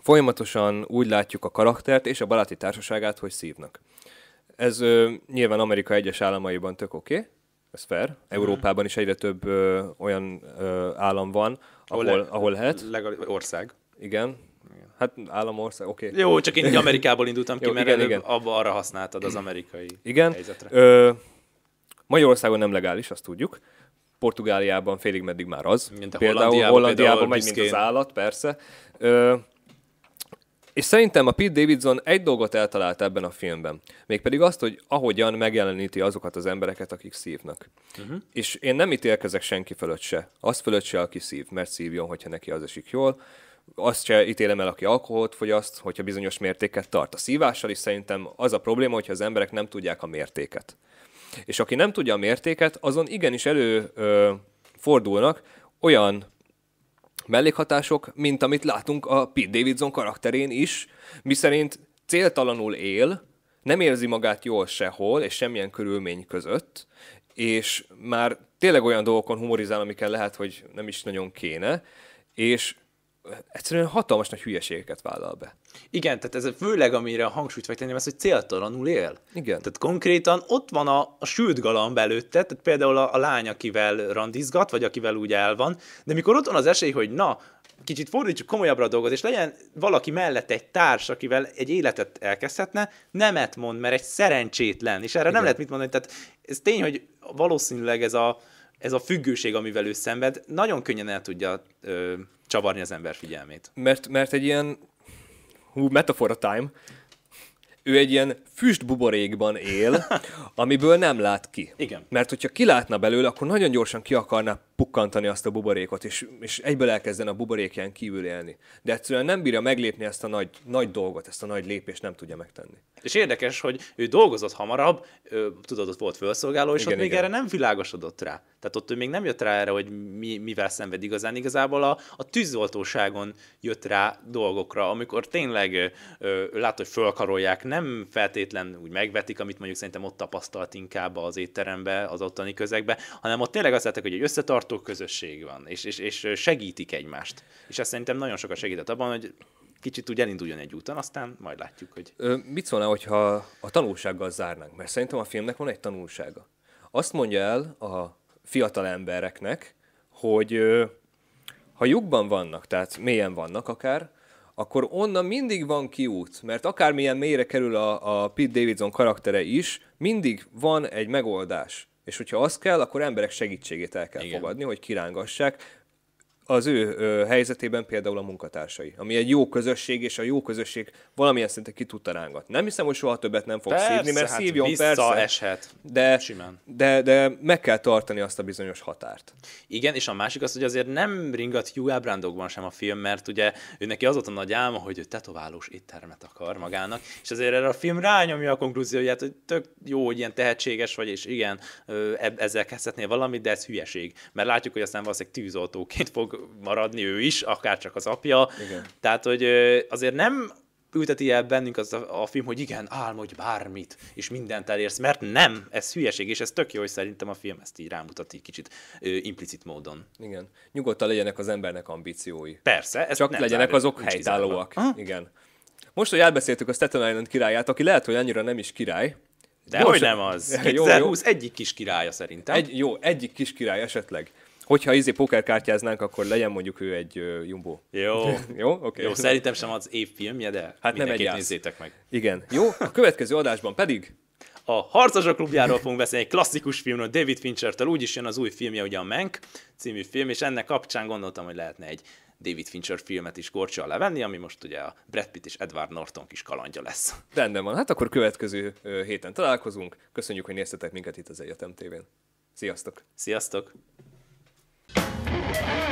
Folyamatosan úgy látjuk a karaktert és a baráti társaságát, hogy szívnak. Ez ö, nyilván Amerika egyes államaiban tök oké, okay, ez fair. Európában is egyre több ö, olyan ö, állam van, ahol, ahol, le, ahol lehet. Legal, ország. Igen. Hát államország, oké. Okay. Jó, csak én így Amerikából indultam ki, Jó, mert igen, igen. abba arra használtad az amerikai igen. helyzetre. Ö, Magyarországon nem legális, azt tudjuk. Portugáliában félig meddig már az. Mint például Hollandiában, Hollandiában megy, mint az állat, persze. Ö, és szerintem a Pete Davidson egy dolgot eltalált ebben a filmben, mégpedig azt, hogy ahogyan megjeleníti azokat az embereket, akik szívnak. Uh-huh. És én nem ítélkezek senki fölött se. Azt fölött se, aki szív, mert szívjon, hogyha neki az esik jól. Azt se ítélem el, aki alkoholt fogyaszt, hogyha bizonyos mértéket tart. A szívással is szerintem az a probléma, hogyha az emberek nem tudják a mértéket. És aki nem tudja a mértéket, azon igenis előfordulnak olyan mellékhatások, mint amit látunk a Pete Davidson karakterén is, miszerint céltalanul él, nem érzi magát jól sehol, és semmilyen körülmény között, és már tényleg olyan dolgokon humorizál, amikkel lehet, hogy nem is nagyon kéne, és egyszerűen hatalmas nagy hülyeségeket vállal be. Igen, tehát ez főleg, amire a hangsúlyt tenni, az, hogy céltalanul él. Igen. Tehát konkrétan ott van a, a sült galamb előtte, tehát például a, a lány, akivel randizgat, vagy akivel úgy el van, de mikor ott van az esély, hogy na, kicsit fordítsuk komolyabbra a dolgot, és legyen valaki mellett egy társ, akivel egy életet elkezdhetne, nemet mond, mert egy szerencsétlen, és erre Igen. nem lehet mit mondani. Tehát ez tény, hogy valószínűleg ez a, ez a függőség, amivel ő szenved, nagyon könnyen el tudja ö, csavarni az ember figyelmét. Mert, mert egy ilyen, hú, metafora time, ő egy ilyen füstbuborékban él, amiből nem lát ki. Igen. Mert hogyha kilátna belőle, akkor nagyon gyorsan ki akarná pukkantani azt a buborékot, és, és egyből elkezdene a buborékján kívül élni. De egyszerűen nem bírja meglépni ezt a nagy, nagy dolgot, ezt a nagy lépést nem tudja megtenni. És érdekes, hogy ő dolgozott hamarabb, tudod, ott volt felszolgáló, és igen, ott még igen. erre nem világosodott rá. Tehát ott ő még nem jött rá erre, hogy mi, mivel szenved igazán. Igazából a, a tűzoltóságon jött rá dolgokra, amikor tényleg ö, ö, lát, hogy fölkarolják, nem feltétlen úgy megvetik, amit mondjuk szerintem ott tapasztalt inkább az étterembe, az ottani közegbe, hanem ott tényleg azt látták, hogy egy összetartó közösség van, és, és, és segítik egymást. És ez szerintem nagyon sokat segített abban, hogy kicsit úgy elinduljon egy úton, aztán majd látjuk, hogy... Ö, mit szólnál, hogyha a tanulsággal zárnánk? Mert szerintem a filmnek van egy tanulsága. Azt mondja el a fiatal embereknek, hogy ö, ha lyukban vannak, tehát mélyen vannak akár, akkor onnan mindig van kiút, mert akármilyen mélyre kerül a, a Pete Davidson karaktere is, mindig van egy megoldás. És hogyha az kell, akkor emberek segítségét el kell Igen. fogadni, hogy kirángassák az ő ö, helyzetében például a munkatársai, ami egy jó közösség, és a jó közösség valamilyen szinten ki tudta rángatni. Nem hiszem, hogy soha többet nem fog persze, szívni, mert hát szívjon persze, eshet. De, de, de meg kell tartani azt a bizonyos határt. Igen, és a másik az, hogy azért nem ringat Hugh Ábrándokban sem a film, mert ugye ő neki az volt a nagy álma, hogy ő tetoválós éttermet akar magának, és azért erre a film rányomja a konklúzióját, hogy tök jó, hogy ilyen tehetséges vagy, és igen, ezzel kezdhetnél valamit, de ez hülyeség. Mert látjuk, hogy aztán valószínűleg tűzoltóként fog maradni ő is, akár csak az apja. Igen. Tehát, hogy azért nem ülteti el bennünk az a, a film, hogy igen, álmodj bármit, és mindent elérsz, mert nem, ez hülyeség, és ez tök jó, hogy szerintem a film ezt így rámutat egy kicsit ö, implicit módon. Igen. Nyugodtan legyenek az embernek ambíciói. Persze. Csak legyenek zárva, azok helytállóak. Igen. Most, hogy elbeszéltük a Staten Island királyát, aki lehet, hogy annyira nem is király, de hogy nem az. 2020 jó, jó. egyik kis királya szerintem. Egy, jó, egyik kis király esetleg. Hogyha izé pokerkártyáznánk, akkor legyen mondjuk ő egy uh, Jumbo. Jó. jó, oké. Okay. Jó, szerintem sem az év filmje, de hát nem egy nézzétek meg. Igen. Jó, a következő adásban pedig a Harcosok klubjáról fogunk beszélni, egy klasszikus filmről, David Fincher-től, úgyis jön az új filmje, ugye a Mank című film, és ennek kapcsán gondoltam, hogy lehetne egy David Fincher filmet is gorcsal levenni, ami most ugye a Brad Pitt és Edward Norton kis kalandja lesz. Rendben van, hát akkor következő héten találkozunk. Köszönjük, hogy néztetek minket itt az Egyetem tévén. Sziasztok! Sziasztok! Yeah.